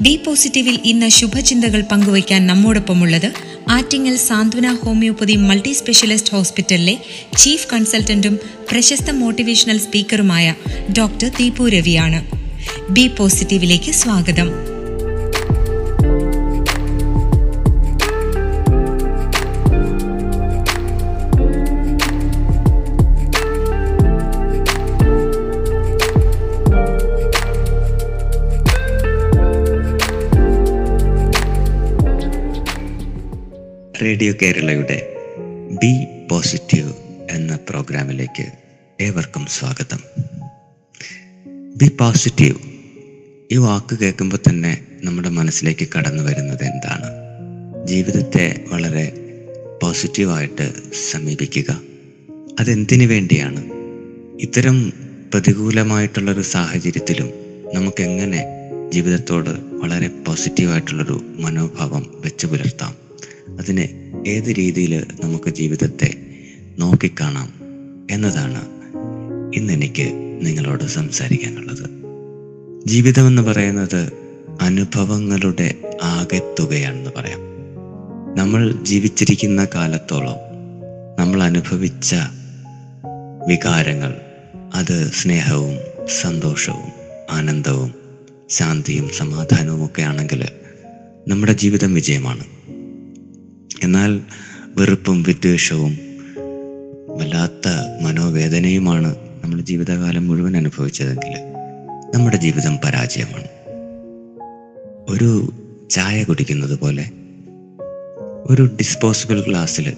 B പോസിറ്റീവിൽ ഇന്ന് ശുഭചിന്തകൾ പങ്കുവയ്ക്കാൻ നമ്മോടൊപ്പമുള്ളത് Attingal Santhwana homeopathy multi specialist ഹോസ്പിറ്റലിലെ ചീഫ് കൺസൾട്ടന്റും പ്രശസ്ത മോട്ടിവേഷണൽ സ്പീക്കറുമായ ഡോക്ടർ ദീപു രവിയാണ്. ബി പോസിറ്റീവിലേക്ക് സ്വാഗതം. റേഡിയോ കേരളയുടെ ബി പോസിറ്റീവ് എന്ന പ്രോഗ്രാമിലേക്ക് ഏവർക്കും സ്വാഗതം. ബി പോസിറ്റീവ് ഈ വാക്ക് കേൾക്കുമ്പോൾ തന്നെ നമ്മുടെ മനസ്സിലേക്ക് കടന്നു വരുന്നത് എന്താണ്? ജീവിതത്തെ വളരെ പോസിറ്റീവായിട്ട് സമീപിക്കുക. അതെന്തിനു വേണ്ടിയാണ്? ഇത്തരം പ്രതികൂലമായിട്ടുള്ളൊരു സാഹചര്യത്തിലും നമുക്കെങ്ങനെ ജീവിതത്തോട് വളരെ പോസിറ്റീവായിട്ടുള്ളൊരു മനോഭാവം വെച്ചു പുലർത്താം? അതിനെ ഏത് രീതിയിൽ നമുക്ക് ജീവിതത്തെ നോക്കിക്കാണാം എന്നതാണ് ഇന്ന് എനിക്ക് നിങ്ങളോട് സംസാരിക്കാനുള്ളത്. ജീവിതമെന്ന് പറയുന്നത് അനുഭവങ്ങളുടെ ആകെത്തുകയാണെന്ന് പറയാം. നമ്മൾ ജീവിച്ചിരിക്കുന്ന കാലത്തോളം നമ്മൾ അനുഭവിച്ച വികാരങ്ങൾ അത് സ്നേഹവും സന്തോഷവും ആനന്ദവും ശാന്തിയും സമാധാനവും ഒക്കെ ആണെങ്കിൽ നമ്മുടെ ജീവിതം വിജയമാണ്. എന്നാൽ വെറുപ്പും വിദ്വേഷവും വല്ലാത്ത മനോവേദനയുമാണ് നമ്മൾ ജീവിതകാലം മുഴുവൻ അനുഭവിച്ചതെങ്കിൽ നമ്മുടെ ജീവിതം പരാജയമാണ്. ഒരു ചായ കുടിക്കുന്നത് പോലെ ഒരു ഡിസ്പോസിബിൾ ഗ്ലാസ്സിൽ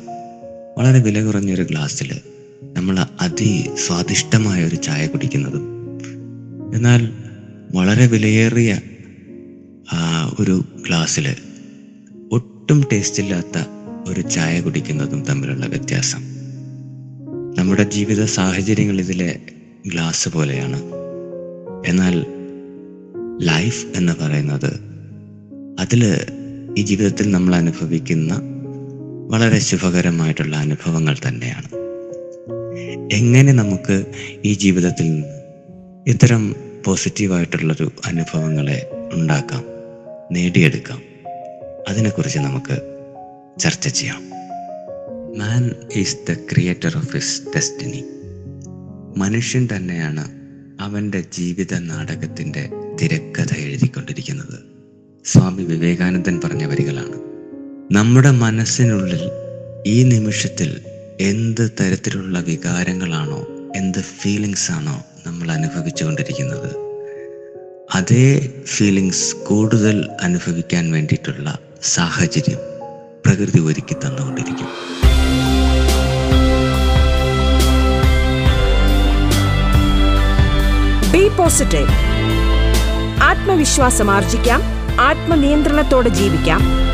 വളരെ വില കുറഞ്ഞൊരു ഗ്ലാസ്സിൽ നമ്മൾ അതി സ്വാദിഷ്ടമായ ഒരു ചായ കുടിക്കുന്നതും എന്നാൽ വളരെ വിലയേറിയ ഒരു ഗ്ലാസ്സിൽ ഒട്ടും ടേസ്റ്റ് ഇല്ലാത്ത ഒരു ചായ കുടിക്കുന്നതും തമ്മിലുള്ള വ്യത്യാസം. നമ്മുടെ ജീവിത സാഹചര്യങ്ങൾ ഇതിലെ ഗ്ലാസ് പോലെയാണ്. എന്നാൽ ലൈഫ് എന്ന് പറയുന്നത് അതിൽ ഈ ജീവിതത്തിൽ നമ്മൾ അനുഭവിക്കുന്ന വളരെ ശുഭകരമായിട്ടുള്ള അനുഭവങ്ങൾ തന്നെയാണ്. എങ്ങനെ നമുക്ക് ഈ ജീവിതത്തിൽ നിന്ന് ഇത്തരം പോസിറ്റീവായിട്ടുള്ളൊരു അനുഭവങ്ങളെ ഉണ്ടാക്കാം നേടിയെടുക്കാം? അതിനെക്കുറിച്ച് നമുക്ക് ചർച്ച ചെയ്യാം. Man is the creator of his destiny മനുഷ്യൻ തന്നെയാണ് അവന്റെ ജീവിത നാടകത്തിന്റെ തിരക്കഥ എഴുതിക്കൊണ്ടിരിക്കുന്നത്. സ്വാമി വിവേകാനന്ദൻ പറഞ്ഞ വരികളാണ്. നമ്മുടെ മനസ്സിനുള്ളിൽ ഈ നിമിഷത്തിൽ എന്ത് തരത്തിലുള്ള വികാരങ്ങളാണോ എന്ത് ഫീലിങ്സ് ആണോ നമ്മൾ അനുഭവിച്ചുകൊണ്ടിരിക്കുന്നത്? അതേ ഫീലിങ്സ് കൂടുതൽ അനുഭവിക്കാൻ വേണ്ടിയിട്ടുള്ള സാഹചര്യം പ്രകൃതി ഒരുക്കി തന്നുകൊണ്ടിരിക്കും. ബി പോസിറ്റീവ് ആത്മവിശ്വാസം ആർജിക്കാം. ആത്മനിയന്ത്രണത്തോടെ ജീവിക്കാം.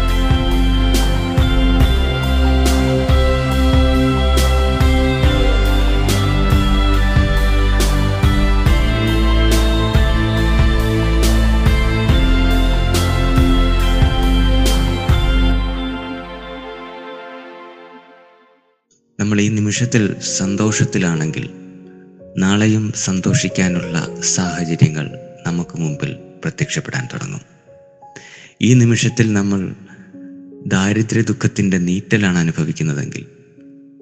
ഈ നിമിഷത്തിൽ സന്തോഷത്തിലാണെങ്കിൽ നാളെയും സന്തോഷിക്കാനുള്ള സാഹചര്യങ്ങൾ നമുക്ക് മുമ്പിൽ പ്രത്യക്ഷപ്പെടാൻ തുടങ്ങും. ഈ നിമിഷത്തിൽ നമ്മൾ ദാരിദ്ര്യ ദുഃഖത്തിന്റെ നീറ്റലാണ് അനുഭവിക്കുന്നതെങ്കിൽ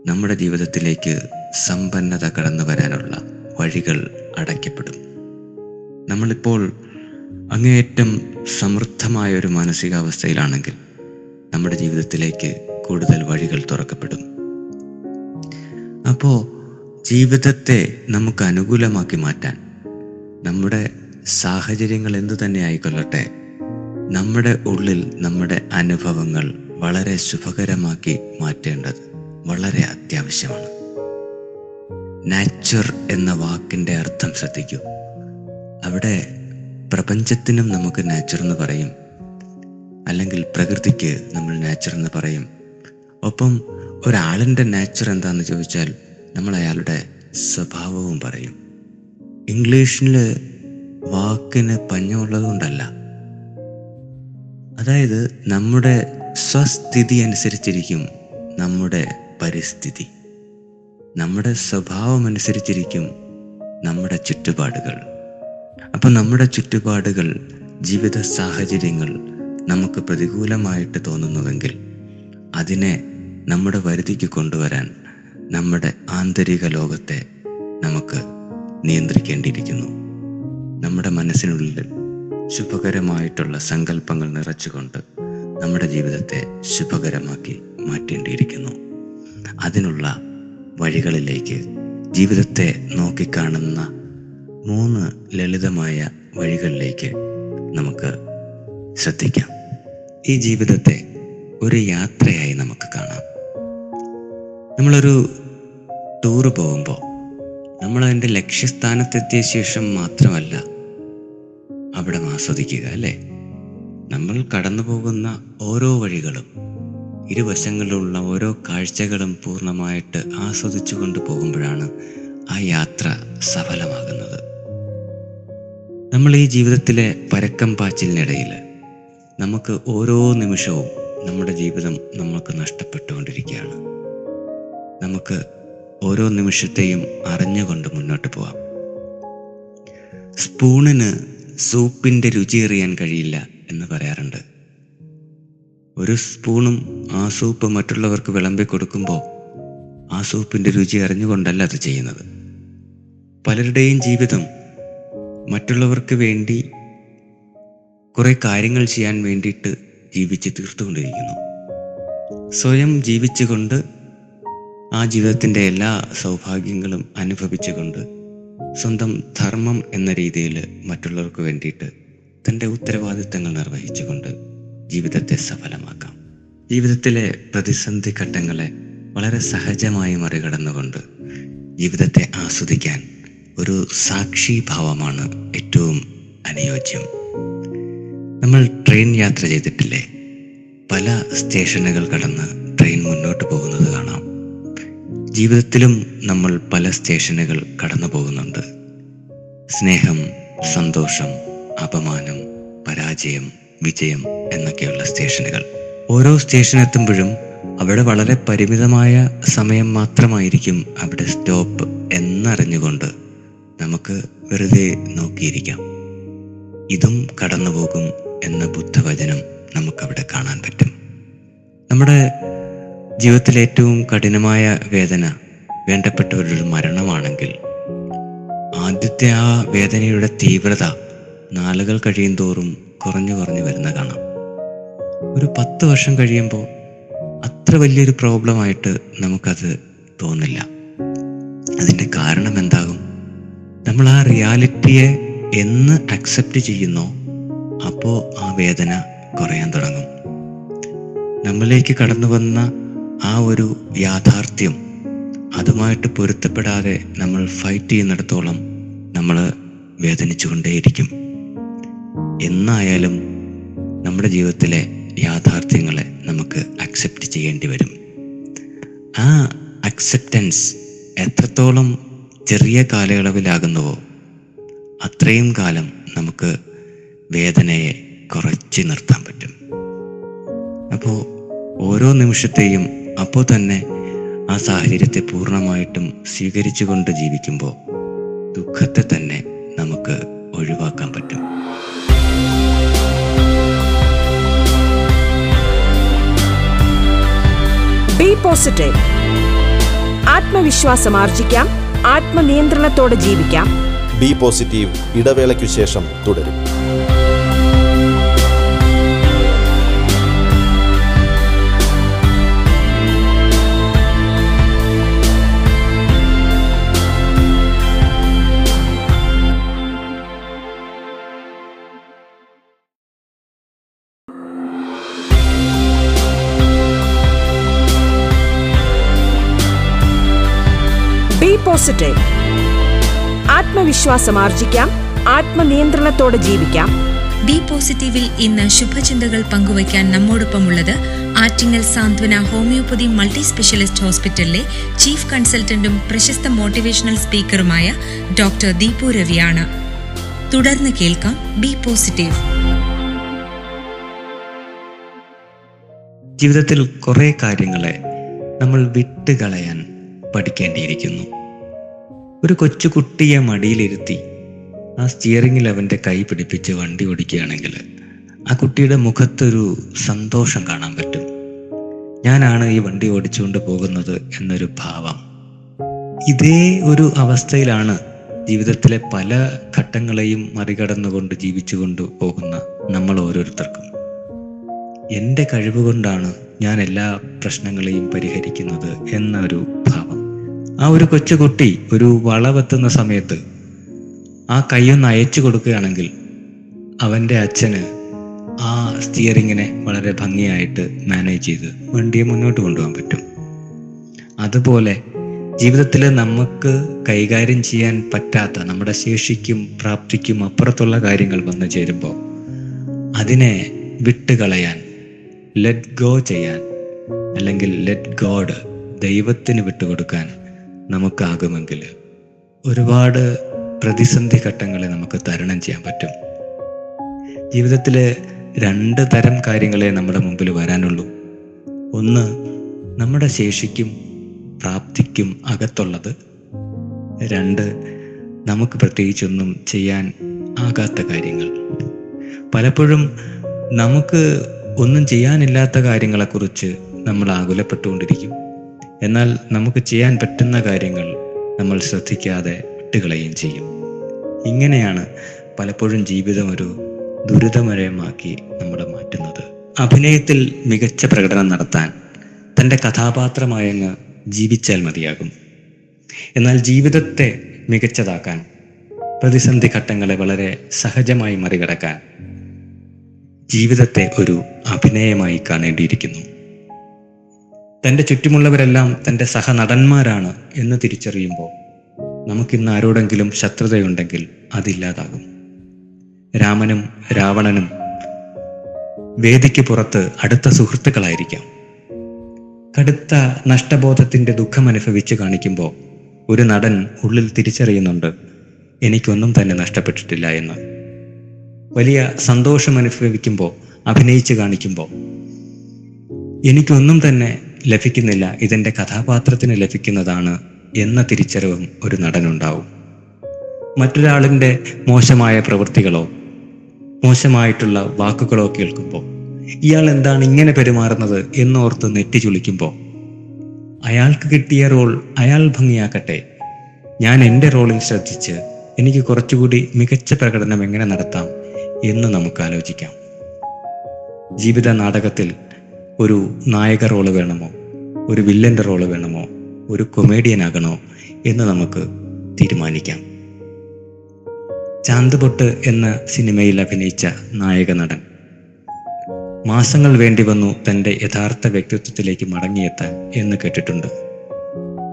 നമ്മുടെ ജീവിതത്തിലേക്ക് സമ്പന്നത കടന്നു വരാനുള്ള വഴികൾ അടയ്ക്കപ്പെടും. നമ്മളിപ്പോൾ അങ്ങേയറ്റം സമൃദ്ധമായ ഒരു മാനസികാവസ്ഥയിലാണെങ്കിൽ നമ്മുടെ ജീവിതത്തിലേക്ക് കൂടുതൽ വഴികൾ തുറക്കപ്പെടും. അപ്പോൾ ജീവിതത്തെ നമുക്ക് അനുകൂലമാക്കി മാറ്റാൻ നമ്മുടെ സാഹചര്യങ്ങൾ എന്തു തന്നെ ആയിക്കൊള്ളട്ടെ നമ്മുടെ ഉള്ളിൽ നമ്മുടെ അനുഭവങ്ങൾ വളരെ ശുഭകരമാക്കി മാറ്റേണ്ടത് വളരെ അത്യാവശ്യമാണ്. നാച്ചർ എന്ന വാക്കിന്റെ അർത്ഥം ശ്രദ്ധിക്കൂ. അവിടെ പ്രപഞ്ചത്തിനും നമുക്ക് നാച്ചർ എന്ന് പറയും. അല്ലെങ്കിൽ പ്രകൃതിക്ക് നമ്മൾ നാച്ചർ എന്ന് പറയും. ഒപ്പം ഒരാളിന്റെ നേച്ചർ എന്താണെന്ന് ചോദിച്ചാൽ നമ്മൾ അയാളുടെ സ്വഭാവവും പറയും. ഇംഗ്ലീഷിൽ വാക്കിന് പഞ്ഞമുള്ളതുകൊണ്ടല്ല അതായത് നമ്മുടെ സ്വസ്ഥിതി അനുസരിച്ചിരിക്കും നമ്മുടെ പരിസ്ഥിതി. നമ്മുടെ സ്വഭാവം അനുസരിച്ചിരിക്കും നമ്മുടെ ചുറ്റുപാടുകൾ. അപ്പം നമ്മുടെ ചുറ്റുപാടുകൾ ജീവിത സാഹചര്യങ്ങൾ നമുക്ക് പ്രതികൂലമായിട്ട് തോന്നുന്നുവെങ്കിൽ അതിനെ നമ്മുടെ വരുതിക്ക് കൊണ്ടുവരാൻ നമ്മുടെ ആന്തരിക ലോകത്തെ നമുക്ക് നിയന്ത്രിക്കേണ്ടിയിരിക്കുന്നു. നമ്മുടെ മനസ്സിനുള്ളിൽ ശുഭകരമായിട്ടുള്ള സങ്കല്പങ്ങൾ നിറച്ചുകൊണ്ട് നമ്മുടെ ജീവിതത്തെ ശുഭകരമാക്കി മാറ്റേണ്ടിയിരിക്കുന്നു. അതിനുള്ള വഴികളിലേക്ക് ജീവിതത്തെ നോക്കിക്കാണുന്ന മൂന്ന് ലളിതമായ വഴികളിലേക്ക് നമുക്ക് ശ്രദ്ധിക്കാം. ഈ ജീവിതത്തെ ഒരു യാത്രയായി നമുക്ക് കാണാം. നമ്മളൊരു ടൂറ് പോകുമ്പോൾ നമ്മൾ അതിന്റെ ലക്ഷ്യസ്ഥാനത്തെത്തിയ ശേഷം മാത്രമല്ല അവിടെ ആസ്വദിക്കുക അല്ലേ? നമ്മൾ കടന്നു പോകുന്ന ഓരോ വഴികളും ഇരുവശങ്ങളിലുള്ള ഓരോ കാഴ്ചകളും പൂർണമായിട്ട് ആസ്വദിച്ചു കൊണ്ട് പോകുമ്പോഴാണ് ആ യാത്ര സഫലമാകുന്നത്. നമ്മൾ ഈ ജീവിതത്തിലെ പരക്കം പാച്ചിലിനിടയിൽ നമുക്ക് ഓരോ നിമിഷവും നമ്മുടെ ജീവിതം നമ്മൾക്ക് നഷ്ടപ്പെട്ടുകൊണ്ടിരിക്കുകയാണ്. നമുക്ക് ഓരോ നിമിഷത്തെയും അറിഞ്ഞുകൊണ്ട് മുന്നോട്ട് പോവാം. സ്പൂണിന് സൂപ്പിന്റെ രുചി അറിയാൻ കഴിയില്ല എന്ന് പറയാറുണ്ട്. ഒരു സ്പൂണും ആ സൂപ്പ് മറ്റുള്ളവർക്ക് വിളമ്പി കൊടുക്കുമ്പോൾ ആ സൂപ്പിന്റെ രുചി അറിഞ്ഞുകൊണ്ടല്ല അത് ചെയ്യുന്നത്. പലരുടെയും ജീവിതം മറ്റുള്ളവർക്ക് വേണ്ടി കുറെ കാര്യങ്ങൾ ചെയ്യാൻ വേണ്ടിയിട്ട് ജീവിച്ച് തീർത്തുകൊണ്ടിരിക്കുന്നു. സ്വയം ജീവിച്ചുകൊണ്ട് ആ ജീവിതത്തിന്റെ എല്ലാ സൗഭാഗ്യങ്ങളും അനുഭവിച്ചുകൊണ്ട് സ്വന്തം ധർമ്മം എന്ന രീതിയിൽ മറ്റുള്ളവർക്ക് വേണ്ടിയിട്ട് തന്റെ ഉത്തരവാദിത്തങ്ങൾ നിർവഹിച്ചുകൊണ്ട് ജീവിതത്തെ സഫലമാക്കാം. ജീവിതത്തിലെ പ്രതിസന്ധി ഘട്ടങ്ങളെ വളരെ സഹജമായി മറികടന്നുകൊണ്ട് ജീവിതത്തെ ആസ്വദിക്കാൻ ഒരു സാക്ഷിഭാവമാണ് ഏറ്റവും അനുയോജ്യം. നമ്മൾ ട്രെയിൻ യാത്ര ചെയ്തിട്ടില്ലേ? പല സ്റ്റേഷനുകൾ കടന്ന് ട്രെയിൻ മുന്നോട്ട് പോകുന്നത് ജീവിതത്തിലും നമ്മൾ പല സ്റ്റേഷനുകൾ കടന്നു പോകുന്നുണ്ട്. സ്നേഹം സന്തോഷം അപമാനം പരാജയം വിജയം എന്നൊക്കെയുള്ള സ്റ്റേഷനുകൾ. ഓരോ സ്റ്റേഷൻ എത്തുമ്പോഴും അവിടെ വളരെ പരിമിതമായ സമയം മാത്രമായിരിക്കും അവിടെ സ്റ്റോപ്പ് എന്നറിഞ്ഞുകൊണ്ട് നമുക്ക് വെറുതെ നോക്കിയിരിക്കാം. ഇതും കടന്നുപോകും എന്ന ബുദ്ധവചനം നമുക്കവിടെ കാണാൻ പറ്റും. നമ്മുടെ ജീവിതത്തിലെ ഏറ്റവും കഠിനമായ വേദന വേണ്ടപ്പെട്ടവരുടെ മരണമാണെങ്കിൽ ആദ്യത്തെ ആ വേദനയുടെ തീവ്രത നാളുകൾ കഴിയും തോറും കുറഞ്ഞു കുറഞ്ഞു വരുന്ന കാണാം. ഒരു പത്ത് വർഷം കഴിയുമ്പോൾ അത്ര വലിയൊരു പ്രോബ്ലമായിട്ട് നമുക്കത് തോന്നില്ല. അതിന്റെ കാരണം എന്താകും? നമ്മൾ ആ റിയാലിറ്റിയെ എന്ന് അക്സെപ്റ്റ് ചെയ്യുന്നോ? അപ്പോൾ ആ വേദന കുറയാൻ തുടങ്ങും. നമ്മളിലേക്ക് കടന്നു വന്ന ആ ഒരു യാഥാർത്ഥ്യം അതുമായിട്ട് പൊരുത്തപ്പെടാതെ നമ്മൾ ഫൈറ്റ് ചെയ്യുന്നിടത്തോളം നമ്മൾ വേദനിച്ചുകൊണ്ടേയിരിക്കും. എന്നായാലും നമ്മുടെ ജീവിതത്തിലെ യാഥാർത്ഥ്യങ്ങളെ നമുക്ക് അക്സെപ്റ്റ് ചെയ്യേണ്ടി വരും. ആ അക്സെപ്റ്റൻസ് എത്രത്തോളം ചെറിയ കാലയളവിലാകുന്നുവോ അത്രയും കാലം നമുക്ക് വേദനയെ കുറച്ച് നിർത്താൻ പറ്റും. അപ്പോൾ ഓരോ നിമിഷത്തെയും അപ്പോൾ തന്നെ ആ സാഹചര്യത്തെ പൂർണമായിട്ടും സ്വീകരിച്ചുകൊണ്ട് ജീവിക്കുമ്പോൾ ദുഃഖത്തെ തന്നെ നമുക്ക് ഒഴിവാക്കാൻ പറ്റും. ബി പോസിറ്റീവ് ആത്മവിശ്വാസം ആർജിക്കാം. ആത്മനിയന്ത്രണത്തോടെ ജീവിക്കാം. ബി പോസിറ്റീവ് ഇടവേളയ്ക്കു ശേഷം തുടരും. പോസിറ്റീവ് ആത്മവിശ്വാസം ആർജിക്കാം ആത്മനിയന്ത്രണത്തോടെ ജീവിക്കാം. ബി പോസിറ്റീവിൽ ഇന്ന് ശുഭചിന്തകൾ പങ്കുവയ്ക്കാൻ നമ്മോടൊപ്പമുള്ളത് Attingal Santhwana homeopathy multi specialist ഹോസ്പിറ്റലിലെ ചീഫ് കൺസൾട്ടന്റും പ്രശസ്ത മോട്ടിവേഷണൽ സ്പീക്കറുമായ ഡോക്ടർ ദീപു രവിയാണ്. തുടർന്ന് കേൾക്കാം ബി പോസിറ്റീവ് ജീവിതത്തിൽ കുറേ കാര്യങ്ങളെ നമ്മൾ വിട്ടുകളയാൻ പഠിക്കേണ്ടിയിരിക്കുന്നു. ഒരു കൊച്ചു കുട്ടിയെ മടിയിലിരുത്തി. ആ സ്റ്റിയറിങ്ങിൽ അവന്റെ കൈ പിടിപ്പിച്ച് വണ്ടി ഓടിക്കുകയാണെങ്കിൽ ആ കുട്ടിയുടെ മുഖത്തൊരു സന്തോഷം കാണാൻ പറ്റും. ഞാനാണ് ഈ വണ്ടി ഓടിച്ചുകൊണ്ട് പോകുന്നത് എന്നൊരു ഭാവം. ഇതേ ഒരു അവസ്ഥയിലാണ് ജീവിതത്തിലെ പല ഘട്ടങ്ങളെയും മറികടന്നുകൊണ്ട് ജീവിച്ചുകൊണ്ട് പോകുന്ന നമ്മൾ ഓരോരുത്തർക്കും. എന്റെ കഴിവുകൊണ്ടാണ് ഞാൻ എല്ലാ പ്രശ്നങ്ങളെയും പരിഹരിക്കുന്നത് എന്നൊരു ആ ഒരു കൊച്ചുകുട്ടി ഒരു വളവെത്തുന്ന സമയത്ത് ആ കൈയൊന്ന് അയച്ചു കൊടുക്കുകയാണെങ്കിൽ അവന്റെ അച്ഛന് ആ സ്റ്റിയറിങ്ങിനെ വളരെ ഭംഗിയായിട്ട് മാനേജ് ചെയ്ത് വണ്ടിയെ മുന്നോട്ട് കൊണ്ടുപോകാൻ പറ്റും. അതുപോലെ ജീവിതത്തിൽ നമുക്ക് കൈകാര്യം ചെയ്യാൻ പറ്റാത്ത നമ്മുടെ ശേഷിക്കും പ്രാപ്തിക്കും അപ്പുറത്തുള്ള കാര്യങ്ങൾ വന്നു ചേരുമ്പോൾ അതിനെ വിട്ടുകളയാൻ ലെറ്റ് ഗോ ചെയ്യാൻ അല്ലെങ്കിൽ ലെറ്റ് ഗോഡ് ദൈവത്തിന് വിട്ടുകൊടുക്കാൻ നമുക്കാകുമെങ്കിൽ ഒരുപാട് പ്രതിസന്ധി ഘട്ടങ്ങളെ നമുക്ക് തരണം ചെയ്യാൻ പറ്റും. ജീവിതത്തിൽ രണ്ട് തരം കാര്യങ്ങളെ നമ്മുടെ മുമ്പിൽ വരാനുള്ളൂ. ഒന്ന് നമ്മുടെ ശേഷിക്കും പ്രാപ്തിക്കും അകത്തുള്ളത്. രണ്ട് നമുക്ക് പ്രത്യേകിച്ചൊന്നും ചെയ്യാൻ ആകാത്ത കാര്യങ്ങൾ. പലപ്പോഴും നമുക്ക് ഒന്നും ചെയ്യാനില്ലാത്ത കാര്യങ്ങളെക്കുറിച്ച് നമ്മൾ ആകുലപ്പെട്ടുകൊണ്ടിരിക്കും. എന്നാൽ നമുക്ക് ചെയ്യാൻ പറ്റുന്ന കാര്യങ്ങൾ നമ്മൾ ശ്രദ്ധിക്കാതെ വിട്ടുകളയും ചെയ്യും. ഇങ്ങനെയാണ് പലപ്പോഴും ജീവിതം ഒരു ദുരിതമരമാക്കി നമ്മളെ മാറ്റുന്നത്. അഭിനയത്തിൽ മികച്ച പ്രകടനം നടത്താൻ തന്റെ കഥാപാത്രമായങ്ങ് ജീവിച്ചാൽ മതിയാകും. എന്നാൽ ജീവിതത്തെ മികച്ചതാക്കാൻ പ്രതിസന്ധി ഘട്ടങ്ങളെ വളരെ സഹജമായി മറികടക്കാൻ ജീവിതത്തെ ഒരു അഭിനയമായി കാണേണ്ടിയിരിക്കുന്നു. തന്റെ ചുറ്റുമുള്ളവരെല്ലാം തന്റെ സഹനടന്മാരാണ് എന്ന് തിരിച്ചറിയുമ്പോൾ നമുക്കിന്ന് ആരോടെങ്കിലും ശത്രുതയുണ്ടെങ്കിൽ അതില്ലാതാകും. രാമനും രാവണനും വേദിക്ക് പുറത്ത് അടുത്ത സുഹൃത്തുക്കളായിരിക്കാം. കടുത്ത നഷ്ടബോധത്തിന്റെ ദുഃഖം അനുഭവിച്ച് കാണിക്കുമ്പോൾ ഒരു നടൻ ഉള്ളിൽ തിരിച്ചറിയുന്നുണ്ട് എനിക്കൊന്നും തന്നെ നഷ്ടപ്പെട്ടിട്ടില്ല എന്ന്. വലിയ സന്തോഷം അനുഭവിക്കുമ്പോൾ അഭിനയിച്ച് കാണിക്കുമ്പോൾ എനിക്കൊന്നും തന്നെ ലഭിക്കുന്നില്ല. ഇതെന്റെ കഥാപാത്രത്തിന് ലഭിക്കുന്നതാണ് എന്ന തിരിച്ചറിവും ഒരു നടനുണ്ടാവും. മറ്റൊരാളിന്റെ മോശമായ പ്രവൃത്തികളോ മോശമായിട്ടുള്ള വാക്കുകളോ കേൾക്കുമ്പോൾ ഇയാൾ എന്താണ് ഇങ്ങനെ പെരുമാറുന്നത് എന്നോർത്ത് നെറ്റി ചുളിക്കുമ്പോൾ അയാൾക്ക് കിട്ടിയ റോൾ അയാൾ ഭംഗിയാക്കട്ടെ. ഞാൻ എന്റെ റോളിൽ ശ്രദ്ധിച്ച് എനിക്ക് കുറച്ചുകൂടി മികച്ച പ്രകടനം എങ്ങനെ നടത്താം എന്ന് നമുക്ക് ആലോചിക്കാം. ജീവിത നാടകത്തിൽ ഒരു നായക റോൾ വേണമോ? ഒരു വില്ലന്റെ റോൾ വേണമോ? ഒരു കൊമേഡിയൻ ആകണോ? എന്ന് നമുക്ക് തീരുമാനിക്കാം. ചാന്തുപൊട്ട് എന്ന സിനിമയിൽ അഭിനയിച്ച നായക നടൻ. മാസങ്ങൾ വേണ്ടി വന്നു തന്റെ യഥാർത്ഥ വ്യക്തിത്വത്തിലേക്ക് മടങ്ങിയെത്താൻ എന്ന് കേട്ടിട്ടുണ്ട്.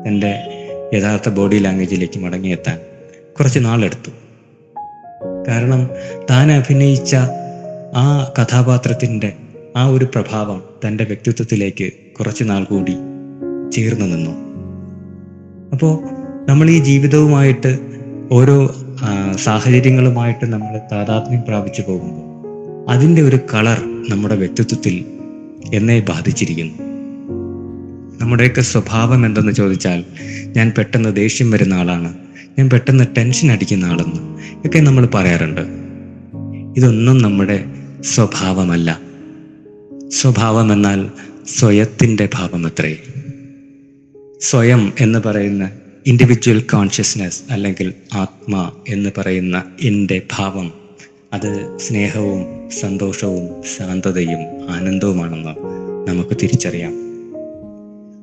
തന്റെ യഥാർത്ഥ ബോഡി ലാംഗ്വേജിലേക്ക് മടങ്ങിയെത്താൻ കുറച്ച് നാളെടുത്തു. കാരണം താൻ അഭിനയിച്ച ആ കഥാപാത്രത്തിന്റെ ആ ഒരു പ്രഭാവം തന്റെ വ്യക്തിത്വത്തിലേക്ക് കുറച്ച് നാൾ കൂടി ചേർന്നു നിന്നു. അപ്പോൾ നമ്മൾ ഈ ജീവിതവുമായിട്ട് ഓരോ സാഹചര്യങ്ങളുമായിട്ട് നമ്മൾ താതാത്മ്യം പ്രാപിച്ചു പോകുമ്പോൾ അതിന്റെ ഒരു കളർ നമ്മുടെ വ്യക്തിത്വത്തിൽ എന്നെ ബാധിച്ചിരിക്കുന്നു. നമ്മുടെയൊക്കെ സ്വഭാവം എന്തെന്ന് ചോദിച്ചാൽ ഞാൻ പെട്ടെന്ന് ദേഷ്യം വരുന്ന ആളാണ് ഞാൻ പെട്ടെന്ന് ടെൻഷൻ അടിക്കുന്ന ആളെന്ന് ഒക്കെ നമ്മൾ പറയാറുണ്ട്. ഇതൊന്നും നമ്മുടെ സ്വഭാവമല്ല. സ്വഭാവം എന്നാൽ സ്വയത്തിന്റെ ഭാവം അത്രേ സ്വയം എന്ന് പറയുന്ന ഇൻഡിവിജ്വൽ കോൺഷ്യസ്നെസ് അല്ലെങ്കിൽ ആത്മ എന്ന് പറയുന്ന എന്റെ ഭാവം അത് സ്നേഹവും സന്തോഷവും ശാന്തതയും ആനന്ദവുമാണെന്ന് നമുക്ക് തിരിച്ചറിയാം.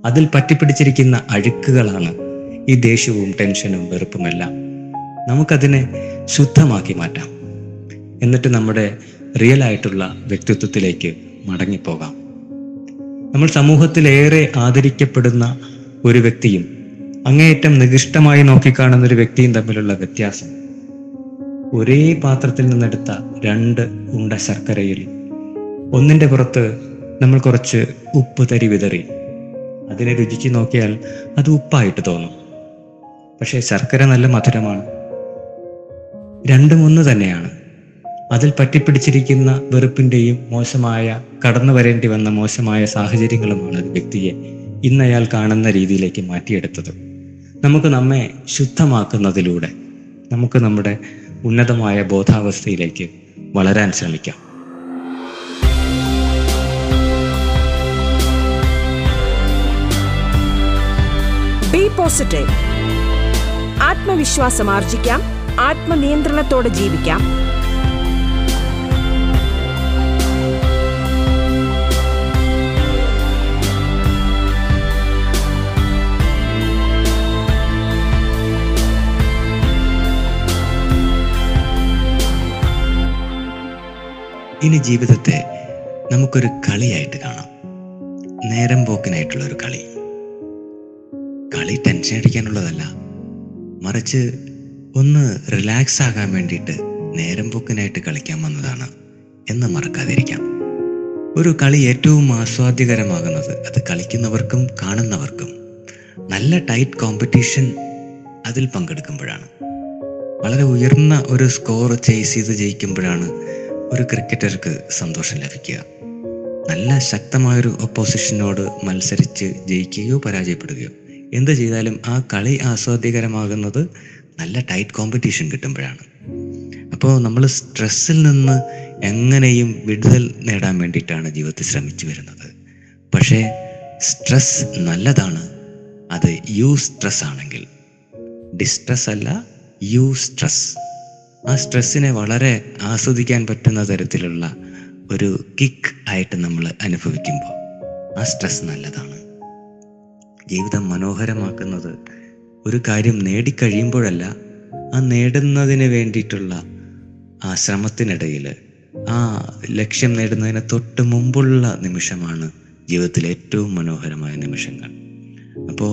അതിൽ പറ്റിപ്പിടിച്ചിരിക്കുന്ന അഴുക്കുകളാണ് ഈ ദേഷ്യവും ടെൻഷനും വെറുപ്പുമെല്ലാം. നമുക്കതിനെ ശുദ്ധമാക്കി മാറ്റാം. എന്നിട്ട് നമ്മുടെ റിയൽ ആയിട്ടുള്ള വ്യക്തിത്വത്തിലേക്ക് മടങ്ങിപ്പോകാം. നമ്മൾ സമൂഹത്തിലേറെ ആദരിക്കപ്പെടുന്ന ഒരു വ്യക്തിയും അങ്ങേയറ്റം നികൃഷ്ടമായി നോക്കിക്കാണുന്ന ഒരു വ്യക്തിയും തമ്മിലുള്ള വ്യത്യാസം. ഒരേ പാത്രത്തിൽ നിന്നെടുത്ത രണ്ട് ഉണ്ട ശർക്കരയിൽ ഒന്നിന്റെ പുറത്ത് നമ്മൾ കുറച്ച് ഉപ്പ് തരി വിതറി. അതിനെ രുചിച്ച് നോക്കിയാൽ അത് ഉപ്പായിട്ട് തോന്നും. പക്ഷേ ശർക്കര നല്ല മധുരമാണ്. രണ്ടും ഒന്ന് തന്നെയാണ്. അതിൽ പറ്റിപ്പിടിച്ചിരിക്കുന്ന വെറുപ്പിന്റെയും മോശമായ കടന്നു വരേണ്ടി വന്ന മോശമായ സാഹചര്യങ്ങളുമാണ് ഒരു വ്യക്തിയെ ഇന്ന് അയാൾ കാണുന്ന രീതിയിലേക്ക് മാറ്റിയെടുത്തത്. നമുക്ക് നമ്മെ ശുദ്ധമാക്കുന്നതിലൂടെ നമുക്ക് നമ്മുടെ ഉന്നതമായ ബോധാവസ്ഥയിലേക്ക് വളരാൻ ശ്രമിക്കാം. ബി പോസിറ്റീവ് ആത്മവിശ്വാസം ആർജിക്കാം. ആത്മനിയന്ത്രണത്തോടെ ജീവിക്കാം. ഇനി ജീവിതത്തെ നമുക്കൊരു കളിയായിട്ട് കാണാം. നേരം പോക്കിനായിട്ടുള്ള ഒരു കളി. കളി ടെൻഷൻ അടിക്കാനുള്ളതല്ല. മറിച്ച് ഒന്ന് റിലാക്സ് ആകാൻ വേണ്ടിയിട്ട് നേരം പോക്കിനായിട്ട് കളിക്കാൻ വന്നതാണ് എന്ന് മറക്കാതിരിക്കാം. ഒരു കളി ഏറ്റവും ആസ്വാദ്യകരമാകുന്നത് അത് കളിക്കുന്നവർക്കും കാണുന്നവർക്കും നല്ല ടൈറ്റ് കോമ്പറ്റീഷൻ അതിൽ പങ്കെടുക്കുമ്പോഴാണ്. വളരെ ഉയർന്ന ഒരു സ്കോർ ചേസ് ചെയ്ത് ജയിക്കുമ്പോഴാണ് ഒരു ക്രിക്കറ്റർക്ക് സന്തോഷം ലഭിക്കുക. നല്ല ശക്തമായൊരു ഒപ്പോസിഷനോട് മത്സരിച്ച് ജയിക്കുകയോ പരാജയപ്പെടുകയോ. എന്ത് ചെയ്താലും ആ കളി ആസ്വാദ്യകരമാകുന്നത് നല്ല ടൈറ്റ് കോമ്പറ്റീഷൻ കിട്ടുമ്പോഴാണ്. അപ്പോൾ നമ്മൾ സ്ട്രെസ്സിൽ നിന്ന് എങ്ങനെയും വിടുതൽ നേടാൻ വേണ്ടിയിട്ടാണ് ജീവിതത്തിൽ ശ്രമിച്ചു വരുന്നത്. പക്ഷേ സ്ട്രെസ് നല്ലതാണ്. അത് യു സ്ട്രെസ് ആണെങ്കിൽ. ഡിസ്ട്രെസ് അല്ല യു സ്ട്രെസ് ആ സ്ട്രെസ്സിനെ വളരെ ആസ്വദിക്കാൻ പറ്റുന്ന തരത്തിലുള്ള ഒരു കിക്ക് ആയിട്ട് നമ്മൾ അനുഭവിക്കുമ്പോൾ ആ സ്ട്രെസ് നല്ലതാണ്. ജീവിതം മനോഹരമാക്കുന്നത് ഒരു കാര്യം നേടിക്കഴിയുമ്പോഴല്ല ആ നേടുന്നതിന് വേണ്ടിയിട്ടുള്ള ആ ശ്രമത്തിനിടയിൽ ആ ലക്ഷ്യം നേടുന്നതിന് തൊട്ട് മുമ്പുള്ള നിമിഷമാണ് ജീവിതത്തിലെ ഏറ്റവും മനോഹരമായ നിമിഷങ്ങൾ. അപ്പോൾ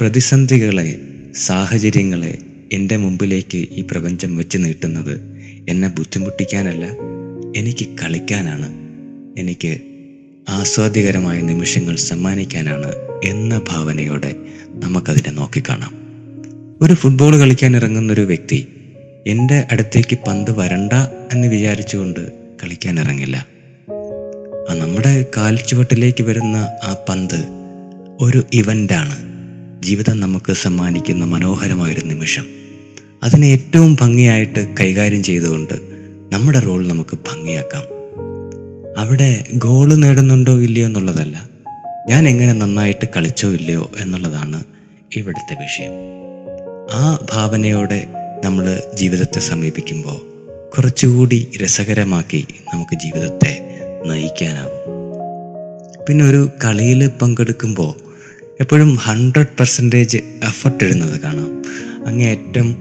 പ്രതിസന്ധികളെ സാഹചര്യങ്ങളെ എന്റെ മുമ്പിലേക്ക് ഈ പ്രപഞ്ചം വെച്ച് നീട്ടുന്നത് എന്നെ ബുദ്ധിമുട്ടിക്കാനല്ല എനിക്ക് കളിക്കാനാണ്. എനിക്ക് ആസ്വാദ്യകരമായ നിമിഷങ്ങൾ സമ്മാനിക്കാനാണ് എന്ന ഭാവനയോടെ നമുക്കതിനെ നോക്കിക്കാണാം. ഒരു ഫുട്ബോൾ കളിക്കാൻ ഇറങ്ങുന്ന ഒരു വ്യക്തി എന്റെ അടുത്തേക്ക് പന്ത് വരണ്ട എന്ന് വിചാരിച്ചുകൊണ്ട് കളിക്കാൻ ഇറങ്ങില്ല. നമ്മുടെ കാൽച്ചുവട്ടിലേക്ക് വരുന്ന ആ പന്ത് ഒരു ഇവന്റാണ് ജീവിതം നമുക്ക് സമ്മാനിക്കുന്ന മനോഹരമായൊരു നിമിഷം. അതിനെ ഏറ്റവും ഭംഗിയായിട്ട് കൈകാര്യം ചെയ്തുകൊണ്ട് നമ്മുടെ റോൾ നമുക്ക് ഭംഗിയാക്കാം. അവിടെ ഗോൾ നേടുന്നുണ്ടോ ഇല്ലയോ എന്നുള്ളതല്ല ഞാൻ എങ്ങനെ നന്നായിട്ട് കളിച്ചോ ഇല്ലയോ എന്നുള്ളതാണ് ഇവിടുത്തെ വിഷയം. ആ ഭാവനയോടെ നമ്മൾ ജീവിതത്തെ സമീപിക്കുമ്പോൾ കുറച്ചുകൂടി രസകരമാക്കി നമുക്ക് ജീവിതത്തെ നയിക്കാനാവും പിന്നെ ഒരു കളിയിൽ പങ്കെടുക്കുമ്പോൾ എപ്പോഴും ഹൺഡ്രഡ് പെർസെന്റേജ് എഫർട്ട് ഇടുന്നത് കാണാം. അങ്ങേയറ്റം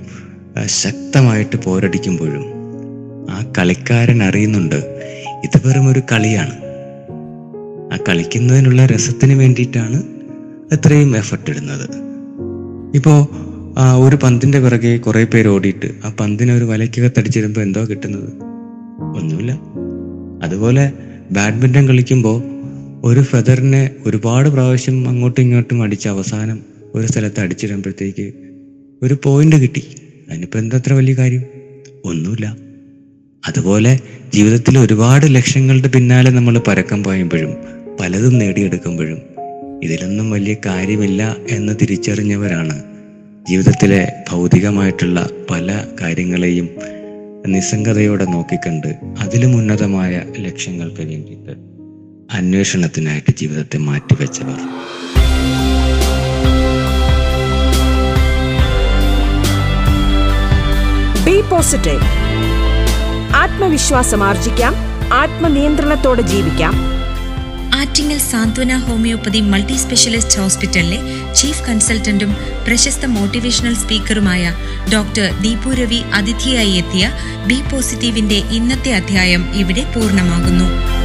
ശക്തമായിട്ട് പോരടിക്കുമ്പോഴും ആ കളിക്കാരൻ അറിയുന്നുണ്ട് ഇത് വെറും ഒരു കളിയാണ്. ആ കളിക്കുന്നതിനുള്ള രസത്തിന് വേണ്ടിയിട്ടാണ് അത്രയും എഫർട്ട് ഇടുന്നത്. ഇപ്പോൾ ഒരു പന്തിന്റെ പിറകെ കുറേ പേര് ഓടിയിട്ട് ആ പന്തിനെ ഒരു വലയ്ക്കകത്തടിച്ചിരുമ്പോൾ എന്തോ കിട്ടുന്നത്? ഒന്നുമില്ല. അതുപോലെ ബാഡ്മിന്റൺ കളിക്കുമ്പോൾ ഒരു ഫെദറിനെ ഒരുപാട് പ്രാവശ്യം അങ്ങോട്ടും ഇങ്ങോട്ടും അടിച്ച് അവസാനം ഒരു സ്ഥലത്ത് അടിച്ചിടുമ്പോഴത്തേക്ക് ഒരു പോയിന്റ് കിട്ടി. അതിനിപ്പോൾ എന്തത്ര വലിയ കാര്യം? ഒന്നുമില്ല. അതുപോലെ ജീവിതത്തിൽ ഒരുപാട് ലക്ഷ്യങ്ങളുടെ പിന്നാലെ നമ്മൾ പരക്കം പോയപ്പോഴും പലതും നേടിയെടുക്കുമ്പോഴും ഇതിലൊന്നും വലിയ കാര്യമില്ല എന്ന് തിരിച്ചറിഞ്ഞവരാണ് ജീവിതത്തിലെ ഭൗതികമായിട്ടുള്ള പല കാര്യങ്ങളെയും നിസ്സംഗതയോടെ നോക്കിക്കണ്ട് അതിലും ഉന്നതമായ ലക്ഷ്യങ്ങൾക്ക് വേണ്ടിയിട്ട്. അന്വേഷണത്തിനായിട്ട് ജീവിതത്തെ മാറ്റിവെച്ചവർ. ബി പോസിറ്റീവ് ആത്മവിശ്വാസം ആർജിക്കാം. ആത്മനിയന്ത്രണത്തോടെ ജീവിക്കാം. Attingal Santhwana homeopathy multi specialist ഹോസ്പിറ്റലിലെ ചീഫ് കൺസൾട്ടന്റും പ്രശസ്ത മോട്ടിവേഷണൽ സ്പീക്കറുമായ ഡോക്ടർ ദീപു രവി അതിഥിയായി എത്തിയ ബി പോസിറ്റീവിന്റെ ഇന്നത്തെ അധ്യായം ഇവിടെ പൂർണമാകുന്നു.